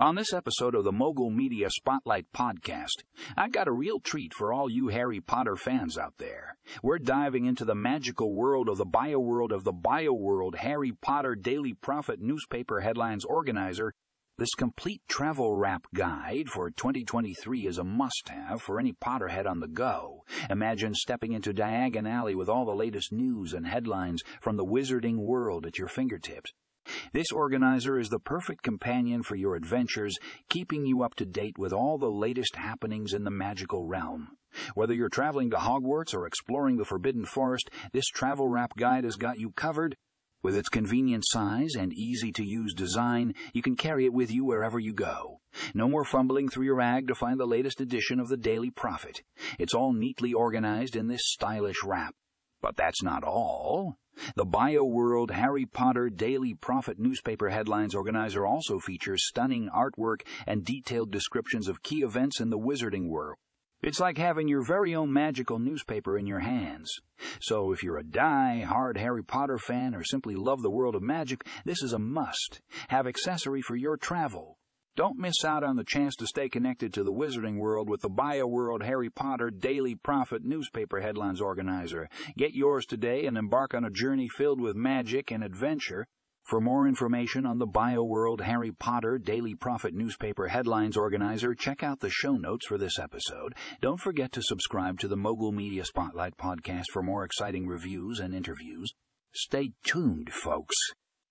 On this episode of the Mogul Media Spotlight podcast, I got a real treat for all you Harry Potter fans out there. We're diving into the magical world of the BioWorld of the BioWorld Harry Potter Daily Prophet newspaper headlines organizer. This complete travel wrap guide for 2023 is a must have for any Potterhead on the go. Imagine stepping into Diagon Alley with all the latest news and headlines from the wizarding world at your fingertips. This organizer is the perfect companion for your adventures, keeping you up to date with all the latest happenings in the magical realm. Whether you're traveling to Hogwarts or exploring the Forbidden Forest, this travel wrap guide has got you covered. With its convenient size and easy to use design, you can carry it with you wherever you go. No more fumbling through your ag to find the latest edition of the Daily Prophet. It's all neatly organized in this stylish wrap. But that's not all. The BioWorld Harry Potter Daily Prophet newspaper headlines organizer also features stunning artwork and detailed descriptions of key events in the wizarding world. It's like having your very own magical newspaper in your hands. So if you're a die-hard Harry Potter fan or simply love the world of magic, this is a must. Have accessory for your travel. Don't miss out on the chance to stay connected to the wizarding world with the BioWorld Harry Potter Daily Prophet newspaper headlines organizer. Get yours today and embark on a journey filled with magic and adventure. For more information on the BioWorld Harry Potter Daily Prophet newspaper headlines organizer, check out the show notes for this episode. Don't forget to subscribe to the Mogul Media Spotlight podcast for more exciting reviews and interviews. Stay tuned, folks.